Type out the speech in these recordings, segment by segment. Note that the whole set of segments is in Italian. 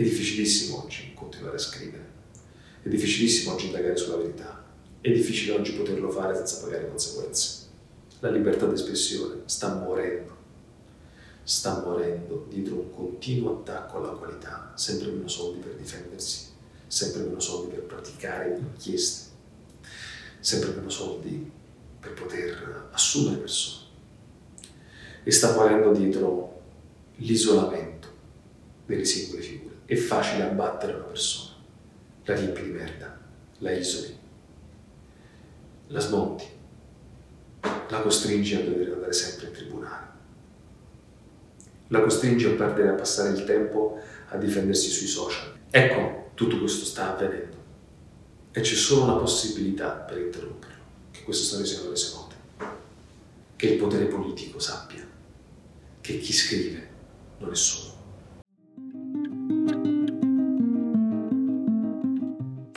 È difficilissimo oggi continuare a scrivere, è difficilissimo oggi indagare sulla verità, è difficile oggi poterlo fare senza pagare conseguenze. La libertà di espressione sta morendo, sta morendo dietro un continuo attacco alla qualità, sempre meno soldi per difendersi, sempre meno soldi per praticare inchieste, sempre meno soldi per poter assumere persone. E sta morendo dietro l'isolamento delle singole figure è facile abbattere una persona, la riempi di merda, la isoli, la smonti, la costringi a dover andare sempre in tribunale, la costringi a perdere, a passare il tempo a difendersi sui social. Ecco, tutto questo sta avvenendo. E c'è solo una possibilità per interromperlo, che queste storie siano rese note, che il potere politico sappia che chi scrive non è solo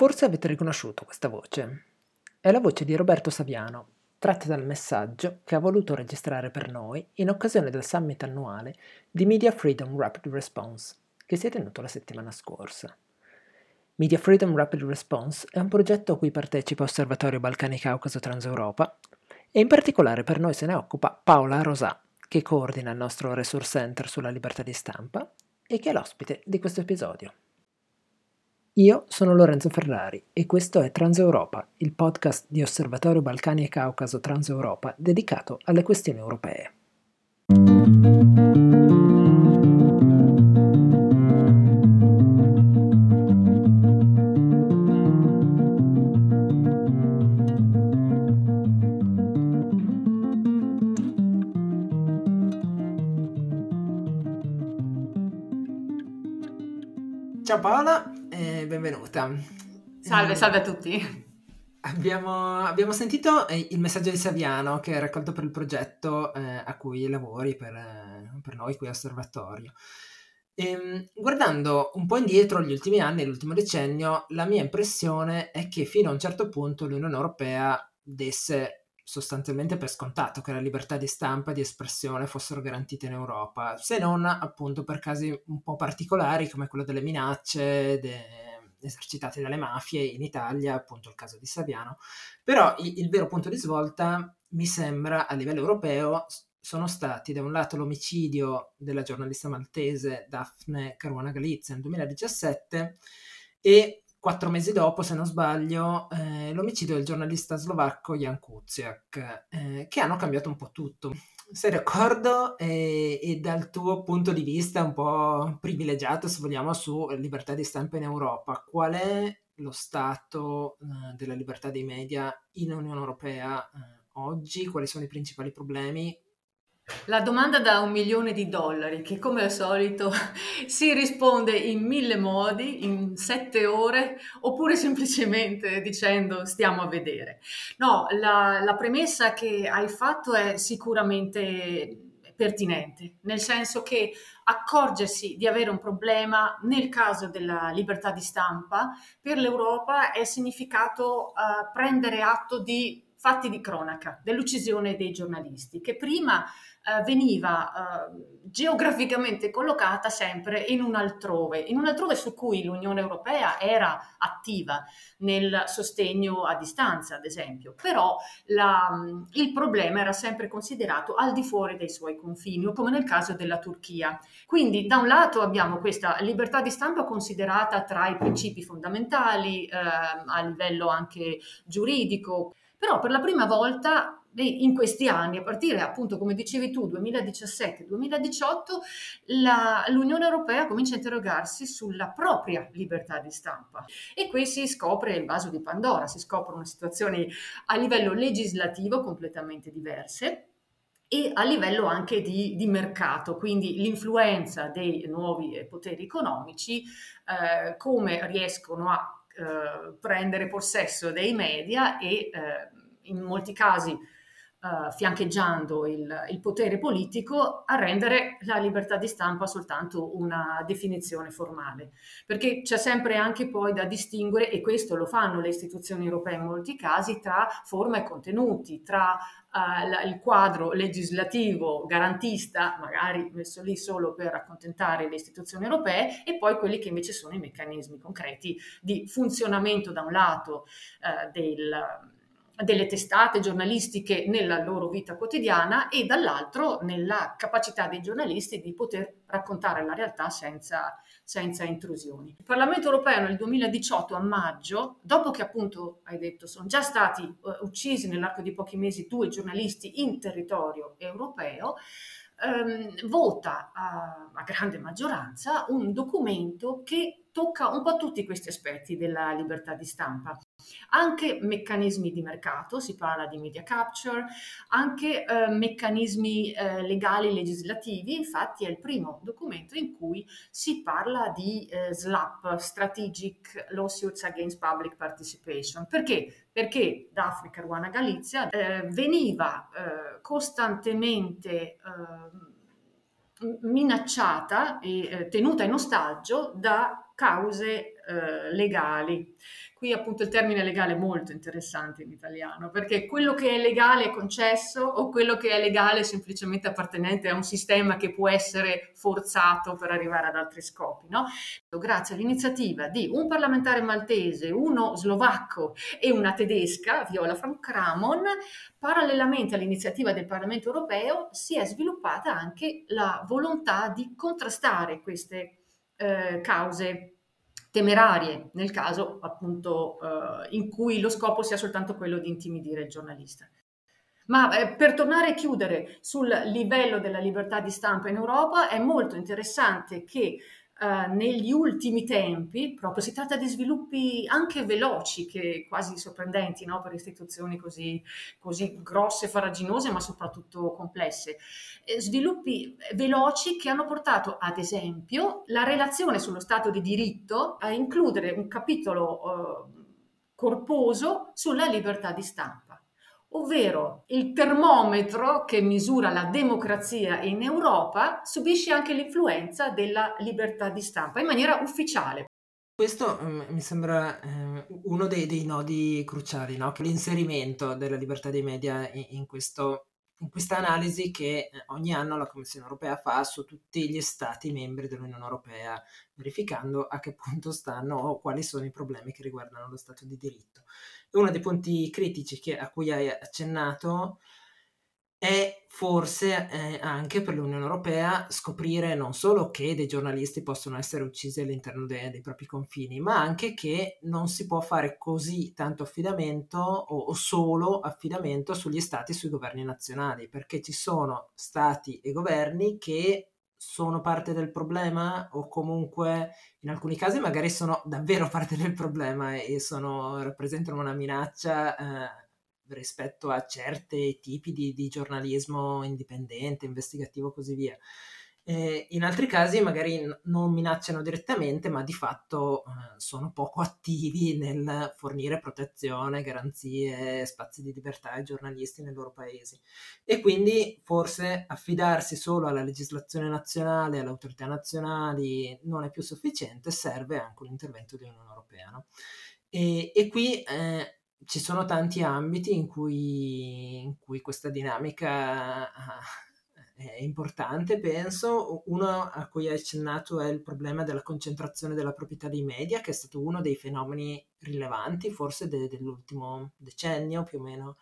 Forse avete riconosciuto questa voce. È la voce di Roberto Saviano, tratta dal messaggio che ha voluto registrare per noi in occasione del summit annuale di Media Freedom Rapid Response, che si è tenuto la settimana scorsa. Media Freedom Rapid Response è un progetto a cui partecipa Osservatorio Balcani Caucaso Transeuropa e in particolare per noi se ne occupa Paola Rosà, che coordina il nostro Resource Center sulla libertà di stampa e che è l'ospite di questo episodio. Io sono Lorenzo Ferrari e questo è Transeuropa, il podcast di Osservatorio Balcani e Caucaso Transeuropa dedicato alle questioni europee. Ciao Paola, benvenuta. Salve, salve a tutti. Abbiamo, abbiamo, sentito eh, il messaggio di Saviano che è raccolto per il progetto eh, a cui lavori per, eh, per noi qui a Osservatorio. E, ehm, guardando un po' indietro gli ultimi anni, l'ultimo decennio, la mia impressione è che fino a un certo punto l'Unione Europea desse sostanzialmente per scontato che la libertà di stampa e di espressione fossero garantite in Europa, se non appunto per casi un po' particolari come quello delle minacce, de, esercitati dalle mafie in Italia, appunto il caso di Saviano, però il, il vero punto di svolta mi sembra a livello europeo sono stati da un lato l'omicidio della giornalista maltese Daphne Caruana Galizia nel 2017 e quattro mesi dopo, se non sbaglio, eh, l'omicidio del giornalista slovacco Jan Kuciak, eh, che hanno cambiato un po' tutto. Sei d'accordo? E, e, dal tuo punto di vista un po' privilegiato, se vogliamo, su libertà di stampa in Europa, qual è lo stato eh, della libertà dei media in Unione Europea eh, oggi? Quali sono i principali problemi? La domanda da un milione di dollari, che come al solito si risponde in mille modi, in sette ore, oppure semplicemente dicendo stiamo a vedere. No, la, la premessa che hai fatto è sicuramente pertinente, nel senso che accorgersi di avere un problema nel caso della libertà di stampa per l'Europa è significato uh, prendere atto di fatti di cronaca, dell'uccisione dei giornalisti, che prima eh, veniva eh, geograficamente collocata sempre in un altrove, in un altrove su cui l'Unione Europea era attiva nel sostegno a distanza, ad esempio, però la, il problema era sempre considerato al di fuori dei suoi confini, come nel caso della Turchia. Quindi da un lato abbiamo questa libertà di stampa considerata tra i principi fondamentali eh, a livello anche giuridico, però per la prima volta in questi anni, a partire appunto, come dicevi tu, 2017-2018, la, l'Unione Europea comincia a interrogarsi sulla propria libertà di stampa. E qui si scopre il vaso di Pandora, si scoprono situazioni a livello legislativo completamente diverse e a livello anche di, di, mercato, quindi l'influenza dei nuovi poteri economici, eh, come riescono a eh, prendere possesso dei media e eh, in molti casi uh, fiancheggiando il, il, potere politico a rendere la libertà di stampa soltanto una definizione formale. Perché c'è sempre anche poi da distinguere, e questo lo fanno le istituzioni europee in molti casi, tra forma e contenuti, tra uh, il quadro legislativo garantista, magari messo lì solo per accontentare le istituzioni europee, e poi quelli che invece sono i meccanismi concreti di funzionamento da un lato uh, del delle testate giornalistiche nella loro vita quotidiana e dall'altro nella capacità dei giornalisti di poter raccontare la realtà senza, senza intrusioni. Il Parlamento europeo nel 2018 a maggio, dopo che appunto hai detto sono già stati uh, uccisi nell'arco di pochi mesi due giornalisti in territorio europeo, ehm, vota a, a grande maggioranza un documento che tocca un po' tutti questi aspetti della libertà di stampa anche meccanismi di mercato, si parla di media capture, anche eh, meccanismi eh, legali legislativi, infatti è il primo documento in cui si parla di eh, SLAP, Strategic Lawsuits Against Public Participation. Perché? Perché da Africa, Ruana, Galizia eh, veniva eh, costantemente ehm, minacciata e eh, tenuta in ostaggio da cause legali. Qui appunto il termine legale è molto interessante in italiano, perché quello che è legale è concesso o quello che è legale è semplicemente appartenente a un sistema che può essere forzato per arrivare ad altri scopi. No? Grazie all'iniziativa di un parlamentare maltese, uno slovacco e una tedesca, Viola von Kramon, parallelamente all'iniziativa del Parlamento europeo si è sviluppata anche la volontà di contrastare queste eh, cause temerarie nel caso appunto eh, in cui lo scopo sia soltanto quello di intimidire il giornalista. Ma eh, per tornare a chiudere sul livello della libertà di stampa in Europa, è molto interessante che eh, negli ultimi tempi, proprio si tratta di sviluppi anche veloci, che quasi sorprendenti no? per istituzioni così, così grosse, faraginose, ma soprattutto complesse. Eh, sviluppi veloci che hanno portato, ad esempio, la relazione sullo Stato di diritto a includere un capitolo eh, corposo sulla libertà di stampa ovvero il termometro che misura la democrazia in Europa subisce anche l'influenza della libertà di stampa in maniera ufficiale. Questo um, mi sembra eh, uno dei, dei, nodi cruciali, no? l'inserimento della libertà dei media in, in, questo, in questa analisi che eh, ogni anno la Commissione europea fa su tutti gli stati membri dell'Unione europea, verificando a che punto stanno o quali sono i problemi che riguardano lo Stato di diritto uno dei punti critici che, a cui hai accennato è forse eh, anche per l'Unione Europea scoprire non solo che dei giornalisti possono essere uccisi all'interno de- dei propri confini, ma anche che non si può fare così tanto affidamento o, o solo affidamento sugli stati e sui governi nazionali, perché ci sono stati e governi che sono parte del problema o comunque in alcuni casi magari sono davvero parte del problema e sono, rappresentano una minaccia eh, rispetto a certi tipi di, di giornalismo indipendente, investigativo e così via. Eh, in altri casi magari n- non minacciano direttamente, ma di fatto eh, sono poco attivi nel fornire protezione, garanzie, spazi di libertà ai giornalisti nei loro paesi. E quindi forse affidarsi solo alla legislazione nazionale, alle autorità nazionali non è più sufficiente, serve anche un intervento dell'Unione Europea. No? E, e, qui eh, ci sono tanti ambiti in cui, in cui questa dinamica è importante, penso. Uno a cui hai accennato è il problema della concentrazione della proprietà dei media, che è stato uno dei fenomeni rilevanti, forse de- dell'ultimo decennio più o meno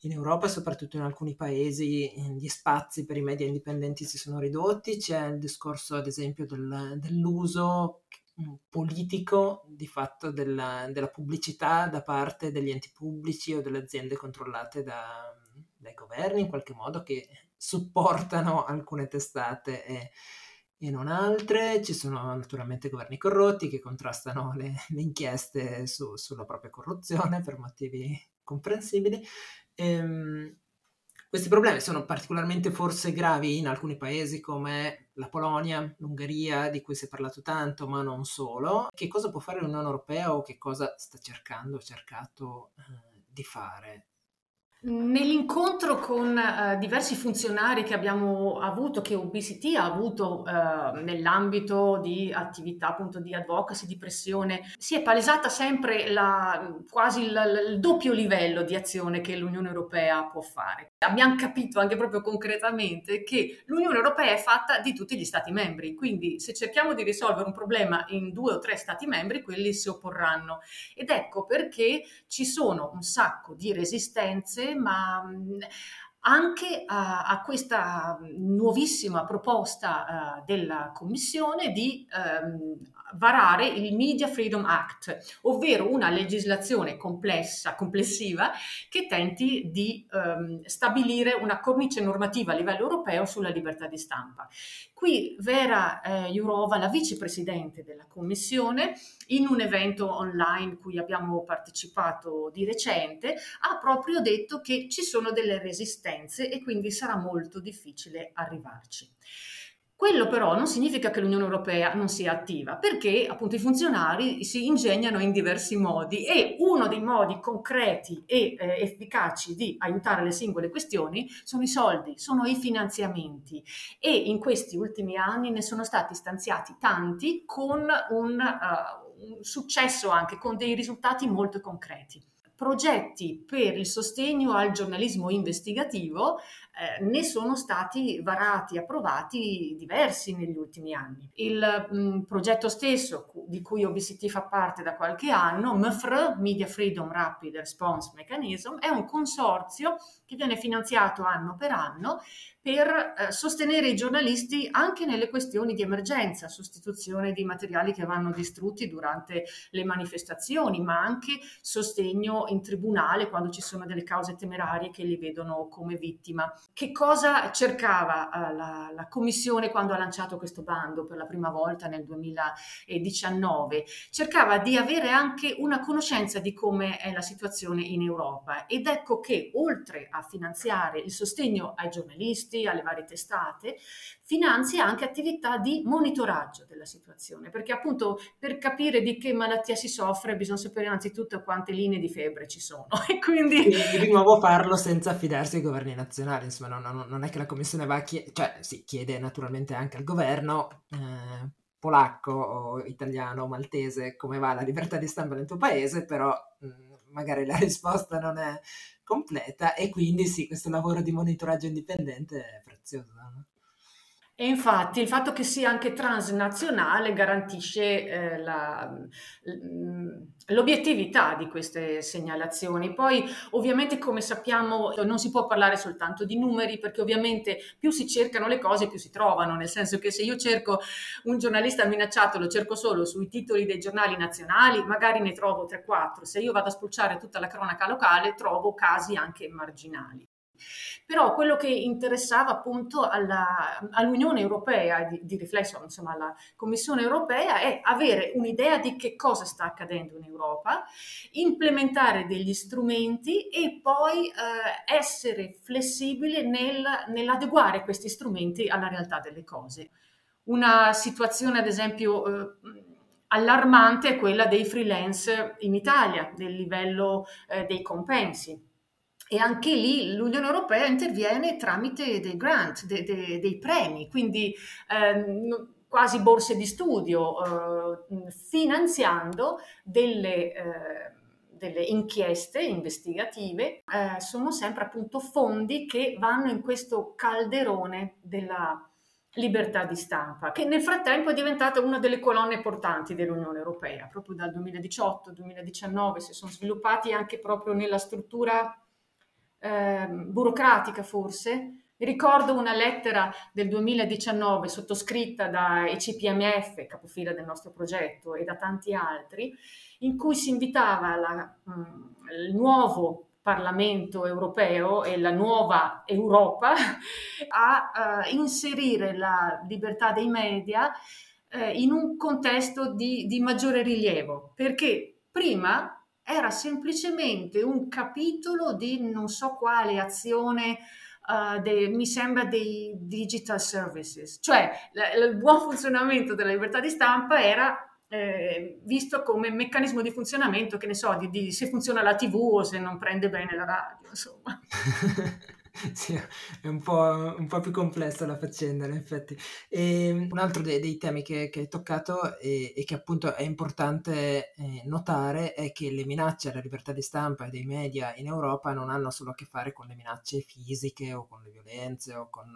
in Europa, soprattutto in alcuni paesi, gli spazi per i media indipendenti si sono ridotti. C'è il discorso, ad esempio, del, dell'uso mm, politico di fatto della, della, pubblicità da parte degli enti pubblici o delle aziende controllate da, dai governi in qualche modo che supportano alcune testate e, e, non altre. Ci sono naturalmente governi corrotti che contrastano le, le inchieste su, sulla propria corruzione per motivi comprensibili. Ehm, questi problemi sono particolarmente forse gravi in alcuni paesi come la Polonia, l'Ungheria, di cui si è parlato tanto, ma non solo. Che cosa può fare l'Unione Europea o che cosa sta cercando, cercato eh, di fare Nell'incontro con uh, diversi funzionari che abbiamo avuto, che OBCT ha avuto uh, nell'ambito di attività appunto di advocacy, di pressione, si è palesata sempre la, quasi il, il doppio livello di azione che l'Unione Europea può fare. Abbiamo capito anche proprio concretamente che l'Unione Europea è fatta di tutti gli Stati membri, quindi se cerchiamo di risolvere un problema in due o tre Stati membri, quelli si opporranno. Ed ecco perché ci sono un sacco di resistenze ma anche a, a, questa nuovissima proposta uh, della Commissione di um, varare il Media Freedom Act, ovvero una legislazione complessa, complessiva che tenti di um, stabilire una cornice normativa a livello europeo sulla libertà di stampa. Qui Vera eh, Jourova, la vicepresidente della Commissione, in un evento online cui abbiamo partecipato di recente, ha proprio detto che ci sono delle resistenze e quindi sarà molto difficile arrivarci. Quello però non significa che l'Unione Europea non sia attiva, perché appunto i funzionari si ingegnano in diversi modi e uno dei modi concreti e eh, efficaci di aiutare le singole questioni sono i soldi, sono i finanziamenti. E in questi ultimi anni ne sono stati stanziati tanti con un, uh, un successo anche, con dei risultati molto concreti progetti per il sostegno al giornalismo investigativo eh, ne sono stati varati, approvati diversi negli ultimi anni. Il mh, mm, progetto stesso, di cui OBCT fa parte da qualche anno, MFR, Media Freedom Rapid Response Mechanism, è un consorzio che viene finanziato anno per anno per eh, sostenere i giornalisti anche nelle questioni di emergenza, sostituzione di materiali che vanno distrutti durante le manifestazioni, ma anche sostegno in tribunale quando ci sono delle cause temerarie che li vedono come vittima. Che cosa cercava eh, la, la Commissione quando ha lanciato questo bando per la prima volta nel 2019? Cercava di avere anche una conoscenza di come è la situazione in Europa ed ecco che oltre a finanziare il sostegno ai giornalisti, giornalisti, alle varie testate, finanzia anche attività di monitoraggio della situazione, perché appunto per capire di che malattia si soffre bisogna sapere innanzitutto quante linee di febbre ci sono e quindi... E di nuovo farlo senza affidarsi ai governi nazionali, insomma non, non, non è che la Commissione va a chiedere, cioè sì, chiede naturalmente anche al governo... Eh, polacco o italiano o maltese come va la libertà di stampa nel tuo paese, però mh, magari la risposta non è completa e quindi sì, questo lavoro di monitoraggio indipendente è prezioso. No? E infatti il fatto che sia anche transnazionale garantisce eh, la, l'obiettività di queste segnalazioni. Poi ovviamente come sappiamo non si può parlare soltanto di numeri perché ovviamente più si cercano le cose più si trovano, nel senso che se io cerco un giornalista minacciato lo cerco solo sui titoli dei giornali nazionali, magari ne trovo 3-4, se io vado a spulciare tutta la cronaca locale trovo casi anche marginali. Però quello che interessava appunto alla, all'Unione Europea, di, di riflesso insomma alla Commissione Europea, è avere un'idea di che cosa sta accadendo in Europa, implementare degli strumenti e poi eh, essere flessibile nel, nell'adeguare questi strumenti alla realtà delle cose. Una situazione, ad esempio, eh, allarmante è quella dei freelance in Italia, del livello eh, dei compensi e anche lì l'Unione Europea interviene tramite dei grant, dei, dei, dei premi, quindi eh, quasi borse di studio, eh, finanziando delle, eh, delle, inchieste investigative. Eh, sono sempre appunto fondi che vanno in questo calderone della libertà di stampa, che nel frattempo è diventata una delle colonne portanti dell'Unione Europea. Proprio dal 2018-2019 si sono sviluppati anche proprio nella struttura eh, burocratica forse. Ricordo una lettera del 2019 sottoscritta da ECPMF, capofila del nostro progetto, e da tanti altri, in cui si invitava la, mm, il nuovo Parlamento europeo e la nuova Europa a uh, inserire la libertà dei media uh, in un contesto di, di maggiore rilievo, perché prima era semplicemente un capitolo di non so quale azione, uh, de, mi sembra dei digital services, cioè l- il buon funzionamento della libertà di stampa era eh, visto come meccanismo di funzionamento, che ne so, di, di, se funziona la TV o se non prende bene la radio, insomma. sì, è un po', un po', più complessa la faccenda, in effetti. E ehm, un altro dei, dei temi che, che, hai toccato e, e, che appunto è importante eh, notare è che le minacce alla libertà di stampa e dei media in Europa non hanno solo a che fare con le minacce fisiche o con le violenze o con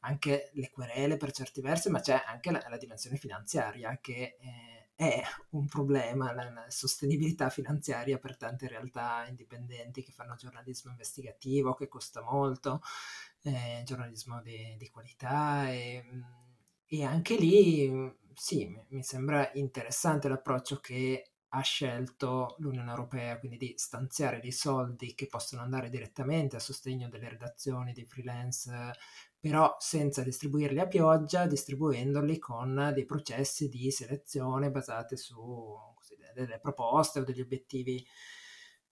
anche le querele per certi versi, ma c'è anche la, la dimensione finanziaria che... Eh, è un problema la, la, sostenibilità finanziaria per tante realtà indipendenti che fanno giornalismo investigativo, che costa molto, eh, giornalismo di, di qualità e, e, anche lì sì, mi sembra interessante l'approccio che ha scelto l'Unione Europea, quindi di stanziare dei soldi che possono andare direttamente a sostegno delle redazioni, dei freelance però senza distribuirli a pioggia, distribuendoli con dei processi di selezione basati su così, delle proposte o degli obiettivi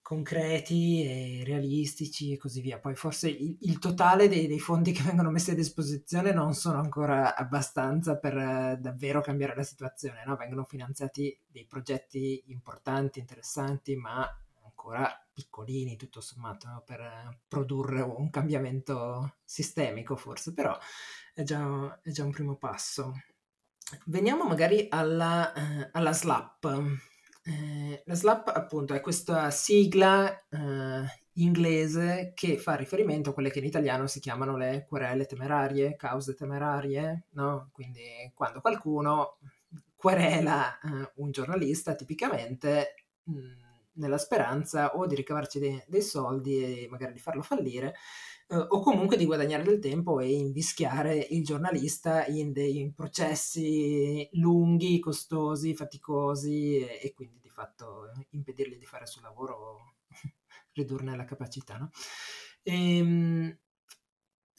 concreti e realistici e così via. Poi forse il, il totale dei, dei, fondi che vengono messi a disposizione non sono ancora abbastanza per uh, davvero cambiare la situazione, no? vengono finanziati dei progetti importanti, interessanti, ma ancora piccolini tutto sommato no? per produrre un cambiamento sistemico forse, però è già, è già un primo passo. Veniamo magari alla, eh, alla SLAP. Eh, la SLAP appunto è questa sigla eh, inglese che fa riferimento a quelle che in italiano si chiamano le querele temerarie, cause temerarie, no? Quindi quando qualcuno querela eh, un giornalista tipicamente mh, mm, nella speranza o di ricavarci dei, dei soldi e magari di farlo fallire, eh, o comunque di guadagnare del tempo e invischiare il giornalista in dei processi lunghi, costosi, faticosi e, e quindi di fatto impedirgli di fare il suo lavoro, ridurne la capacità. No? E, ehm,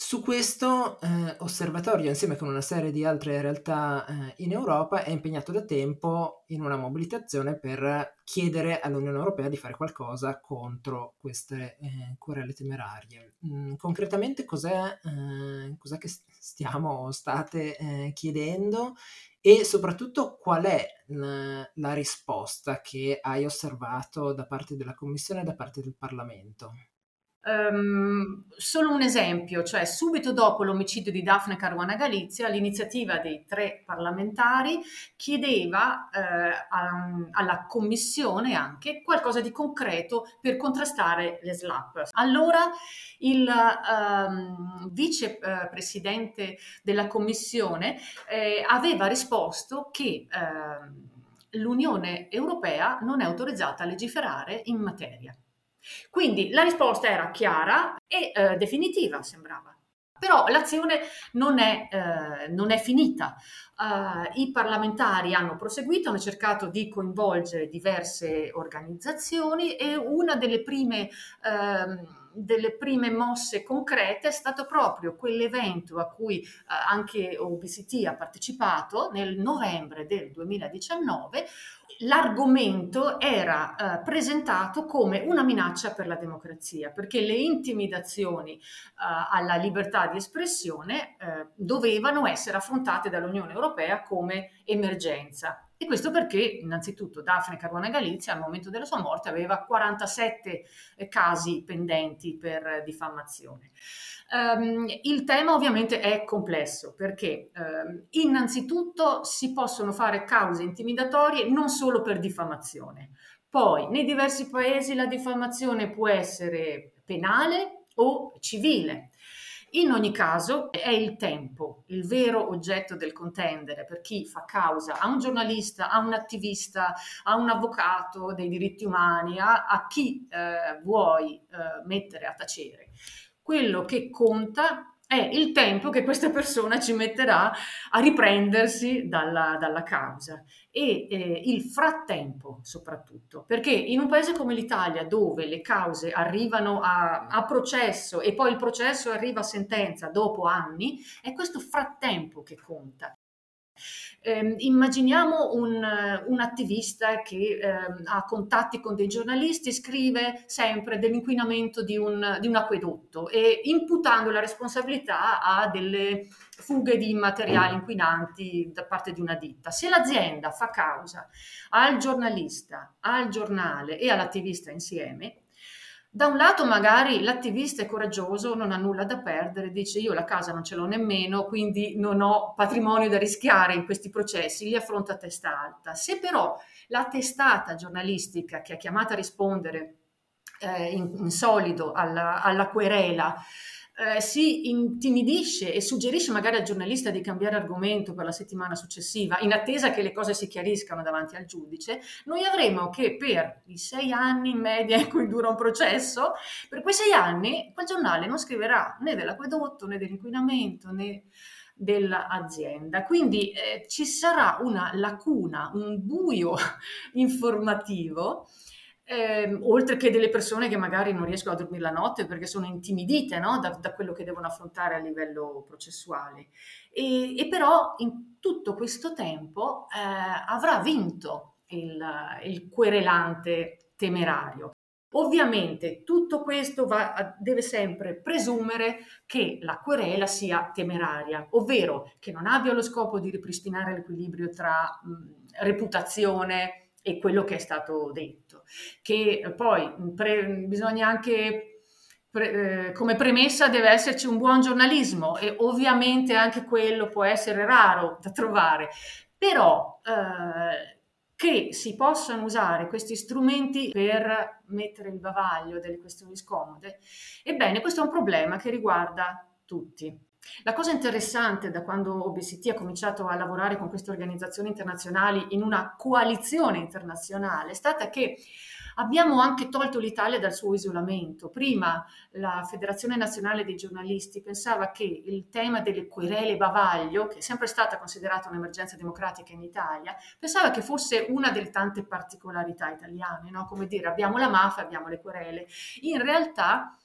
su questo eh, osservatorio, insieme con una serie di altre realtà eh, in Europa, è impegnato da tempo in una mobilitazione per chiedere all'Unione Europea di fare qualcosa contro queste eh, querele temerarie. Mm, concretamente cos'è, eh, cos'è, che stiamo, state eh, chiedendo e soprattutto qual è la, la risposta che hai osservato da parte della Commissione e da parte del Parlamento? Um, solo un esempio, cioè subito dopo l'omicidio di Daphne Caruana Galizia, l'iniziativa dei tre parlamentari chiedeva eh, a, alla Commissione anche qualcosa di concreto per contrastare le SLAP. Allora il um, vicepresidente eh, della Commissione eh, aveva risposto che eh, l'Unione Europea non è autorizzata a legiferare in materia. Quindi la risposta era chiara e eh, definitiva, sembrava. Però l'azione non è, eh, non è finita. Uh, I parlamentari hanno proseguito, hanno cercato di coinvolgere diverse organizzazioni e una delle prime, uh, delle prime mosse concrete è stato proprio quell'evento a cui uh, anche OBCT ha partecipato nel novembre del 2019, l'argomento era eh, presentato come una minaccia per la democrazia, perché le intimidazioni eh, alla libertà di espressione eh, dovevano essere affrontate dall'Unione Europea come emergenza. E questo perché, innanzitutto, Daphne Caruana Galizia al momento della sua morte aveva 47 eh, casi pendenti per diffamazione. Um, il tema ovviamente è complesso perché um, innanzitutto si possono fare cause intimidatorie non solo per diffamazione. Poi nei diversi paesi la diffamazione può essere penale o civile. In ogni caso è il tempo il vero oggetto del contendere per chi fa causa a un giornalista, a un attivista, a un avvocato dei diritti umani, a, a chi eh, vuoi eh, mettere a tacere. Quello che conta è il tempo che questa persona ci metterà a riprendersi dalla, dalla causa e eh, il frattempo soprattutto, perché in un paese come l'Italia dove le cause arrivano a, a, processo e poi il processo arriva a sentenza dopo anni, è questo frattempo che conta. Eh, immaginiamo un, un, attivista che eh, ha contatti con dei giornalisti, scrive sempre dell'inquinamento di un, di un, acquedotto e imputando la responsabilità a delle fughe di materiali inquinanti da parte di una ditta. Se l'azienda fa causa al giornalista, al giornale e all'attivista insieme, da un lato magari l'attivista è coraggioso, non ha nulla da perdere, dice io la casa non ce l'ho nemmeno, quindi non ho patrimonio da rischiare in questi processi, li affronta a testa alta. Se però la testata giornalistica che è chiamata a rispondere eh, in, in, solido alla, alla querela eh, si intimidisce e suggerisce magari al giornalista di cambiare argomento per la settimana successiva, in attesa che le cose si chiariscano davanti al giudice, noi avremo che per i sei anni in media in cui dura un processo, per quei sei anni quel giornale non scriverà né dell'acquedotto né dell'inquinamento né dell'azienda. Quindi eh, ci sarà una lacuna, un buio informativo eh, oltre che delle persone che magari non riescono a dormire la notte perché sono intimidite no? da, da, quello che devono affrontare a livello processuale. E, e però in tutto questo tempo eh, avrà vinto il, il, querelante temerario. Ovviamente tutto questo va, deve sempre presumere che la querela sia temeraria, ovvero che non abbia lo scopo di ripristinare l'equilibrio tra mh, reputazione, e quello che è stato detto. Che poi pre, bisogna anche pre, eh, come premessa deve esserci un buon giornalismo e ovviamente anche quello può essere raro da trovare, però eh, che si possano usare questi strumenti per mettere il bavaglio delle questioni scomode, ebbene questo è un problema che riguarda tutti. La cosa interessante da quando OBCT ha cominciato a lavorare con queste organizzazioni internazionali in una coalizione internazionale è stata che abbiamo anche tolto l'Italia dal suo isolamento. Prima la Federazione Nazionale dei Giornalisti pensava che il tema delle querele bavaglio, che è sempre stata considerata un'emergenza democratica in Italia, pensava che fosse una delle tante particolarità italiane, no? come dire abbiamo la mafia, abbiamo le querele. In realtà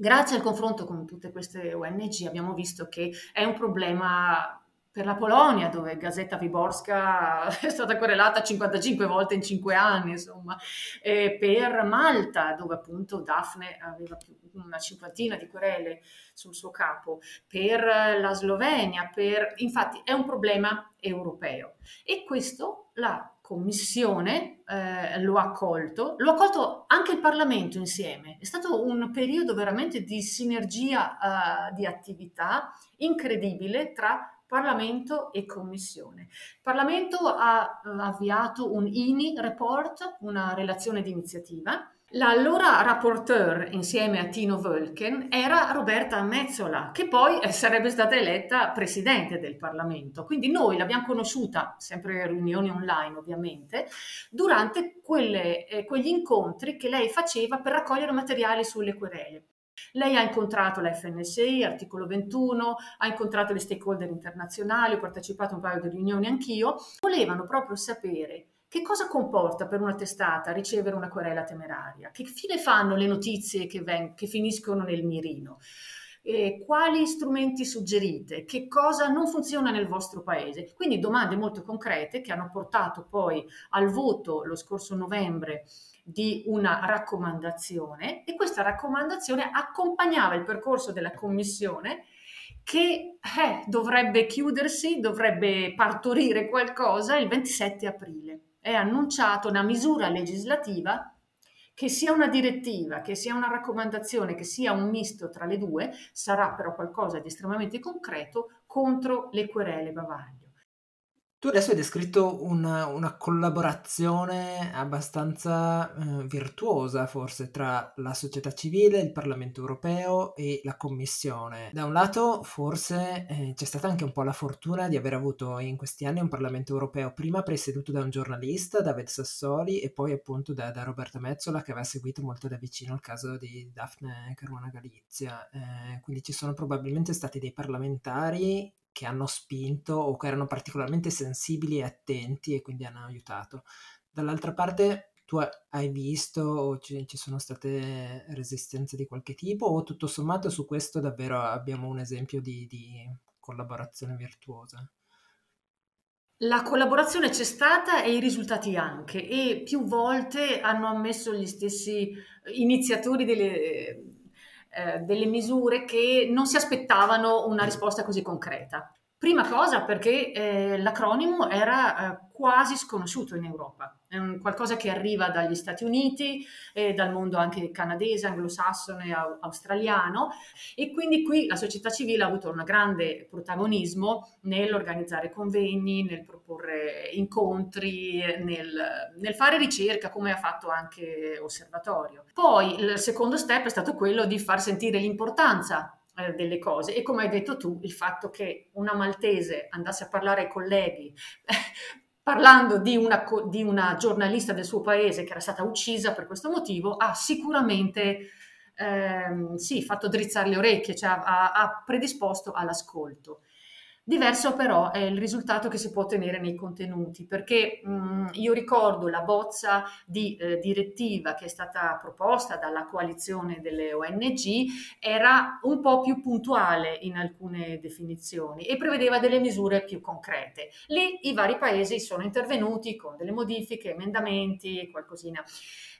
Grazie al confronto con tutte queste ONG abbiamo visto che è un problema per la Polonia, dove Gazeta Wyborska è stata querelata 55 volte in 5 anni, insomma, e per Malta, dove appunto Daphne aveva una cinquantina di querele sul suo capo, per la Slovenia, per... infatti è un problema europeo. E questo la Commissione eh, lo ha accolto, lo ha accolto anche il Parlamento insieme. È stato un periodo veramente di sinergia uh, di attività incredibile tra Parlamento e Commissione. Il Parlamento ha uh, avviato un INI report, una relazione di iniziativa, L'allora rapporteur insieme a Tino Völken era Roberta Mezzola, che poi eh, sarebbe stata eletta presidente del Parlamento. Quindi noi l'abbiamo conosciuta, sempre in riunioni online ovviamente, durante quelle, eh, quegli incontri che lei faceva per raccogliere materiali sulle querele. Lei ha incontrato la FNSI, articolo 21, ha incontrato le stakeholder internazionali, ho partecipato a un paio di riunioni anch'io, volevano proprio sapere che cosa comporta per una testata ricevere una querela temeraria? Che fine fanno le notizie che, ven- che finiscono nel mirino? Eh, quali strumenti suggerite? Che cosa non funziona nel vostro paese? Quindi domande molto concrete che hanno portato poi al voto lo scorso novembre di una raccomandazione e questa raccomandazione accompagnava il percorso della commissione che eh, dovrebbe chiudersi, dovrebbe partorire qualcosa il 27 aprile è annunciata una misura legislativa che sia una direttiva, che sia una raccomandazione, che sia un misto tra le due, sarà però qualcosa di estremamente concreto contro le querele bavaglio. Tu adesso hai descritto una, una collaborazione abbastanza eh, virtuosa forse tra la società civile, il Parlamento europeo e la Commissione. Da un lato forse eh, c'è stata anche un po' la fortuna di aver avuto in questi anni un Parlamento europeo prima presieduto da un giornalista, David Sassoli, e poi appunto da, da Roberta Mezzola che aveva seguito molto da vicino il caso di Daphne Caruana Galizia. Eh, quindi ci sono probabilmente stati dei parlamentari che hanno spinto o che erano particolarmente sensibili e attenti e quindi hanno aiutato. Dall'altra parte tu hai visto o ci, ci sono state resistenze di qualche tipo o tutto sommato su questo davvero abbiamo un esempio di, di collaborazione virtuosa? La collaborazione c'è stata e i risultati anche e più volte hanno ammesso gli stessi iniziatori delle, eh, delle misure che non si aspettavano una risposta così concreta. Prima cosa perché eh, l'acronimo era eh, quasi sconosciuto in Europa, è un qualcosa che arriva dagli Stati Uniti, eh, dal mondo anche canadese, anglosassone, au- australiano e quindi qui la società civile ha avuto un grande protagonismo nell'organizzare convegni, nel proporre incontri, nel, nel fare ricerca come ha fatto anche Osservatorio. Poi il secondo step è stato quello di far sentire l'importanza eh, delle cose e come hai detto tu il fatto che una maltese andasse a parlare ai colleghi parlando di una, di una, giornalista del suo paese che era stata uccisa per questo motivo ha sicuramente ehm, sì, fatto drizzare le orecchie, cioè ha, ha predisposto all'ascolto. Diverso però è il risultato che si può ottenere nei contenuti, perché mh, io ricordo la bozza di eh, direttiva che è stata proposta dalla coalizione delle ONG, era un po' più puntuale in alcune definizioni e prevedeva delle misure più concrete. Lì i vari paesi sono intervenuti con delle modifiche, emendamenti e qualcosina.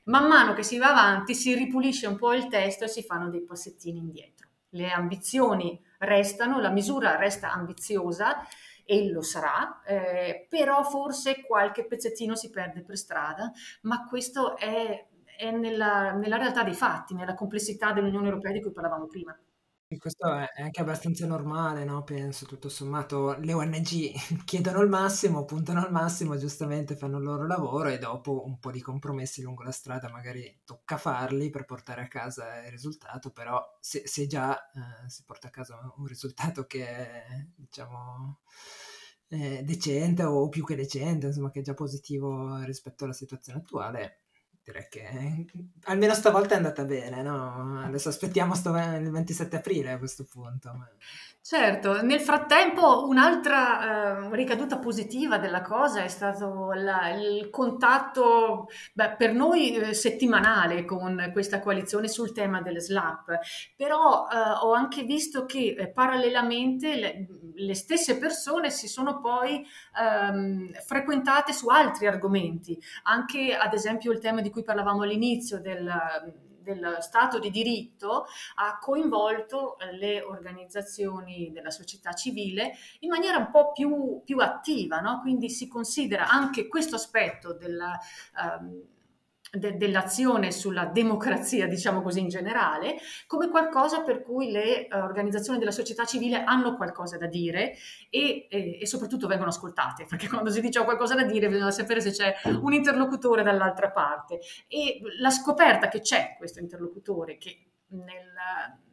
Man mano che si va avanti si ripulisce un po' il testo e si fanno dei passettini indietro. Le ambizioni restano, la misura resta ambiziosa e lo sarà, eh, però forse qualche pezzettino si perde per strada, ma questo è, è nella, nella realtà dei fatti, nella complessità dell'Unione Europea di cui parlavamo prima. E questo è anche abbastanza normale, no? Penso, tutto sommato, le ONG chiedono il massimo, puntano al massimo, giustamente fanno il loro lavoro e dopo un po' di compromessi lungo la strada magari tocca farli per portare a casa il risultato, però se, se già eh, si porta a casa un risultato che è, diciamo, eh, decente o più che decente, insomma, che è già positivo rispetto alla situazione attuale, direi che almeno stavolta è andata bene, no? Adesso aspettiamo sto, il 27 aprile a questo punto. Certo, nel frattempo un'altra eh, ricaduta positiva della cosa è stato la, il contatto beh, per noi eh, settimanale con questa coalizione sul tema delle SLAP, però eh, ho anche visto che eh, parallelamente le, le, stesse persone si sono poi ehm, frequentate su altri argomenti, anche ad esempio il tema di cui parlavamo all'inizio del del Stato di diritto ha coinvolto le organizzazioni della società civile in maniera un po' più, più attiva, no? quindi si considera anche questo aspetto della... Um, de- dell'azione sulla democrazia, diciamo così in generale, come qualcosa per cui le uh, organizzazioni della società civile hanno qualcosa da dire e, e, e, soprattutto vengono ascoltate, perché quando si dice ho qualcosa da dire bisogna sapere se c'è un interlocutore dall'altra parte. E la scoperta che c'è questo interlocutore, che nel,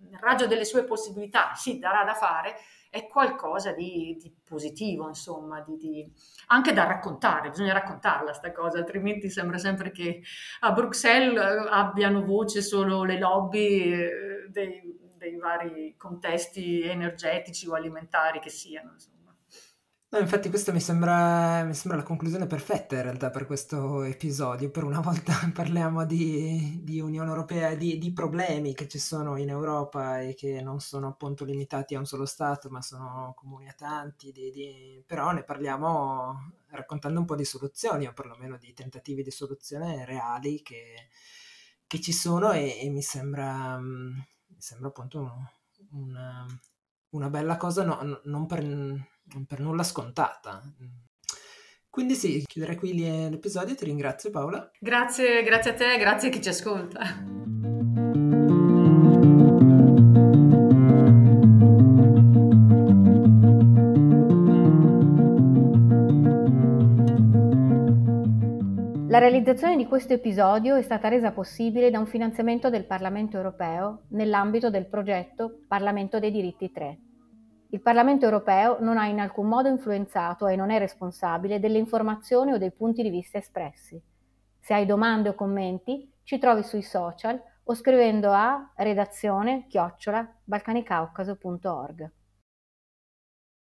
nel raggio delle sue possibilità si darà da fare, è qualcosa di, di positivo, insomma, di, di, anche da raccontare, bisogna raccontarla sta cosa, altrimenti sembra sempre che a Bruxelles eh, abbiano voce solo le lobby eh, dei, dei vari contesti energetici o alimentari che siano. Insomma. No, infatti questa mi sembra, mi sembra la conclusione perfetta in realtà per questo episodio. Per una volta parliamo di, di Unione Europea di, di, problemi che ci sono in Europa e che non sono appunto limitati a un solo Stato, ma sono comuni a tanti. Di, però ne parliamo raccontando un po' di soluzioni o perlomeno di tentativi di soluzione reali che, che ci sono e, e mi, sembra, mi sembra appunto una, una bella cosa, no, non per per nulla scontata. Quindi sì, chiuderei qui l'episodio, ti ringrazio Paola. Grazie, grazie a te, grazie a chi ci ascolta. La realizzazione di questo episodio è stata resa possibile da un finanziamento del Parlamento europeo nell'ambito del progetto Parlamento dei diritti 3 il Parlamento europeo non ha in alcun modo influenzato e non è responsabile delle informazioni o dei punti di vista espressi. Se hai domande o commenti, ci trovi sui social o scrivendo a redazione chiocciola balcanicaucaso.org.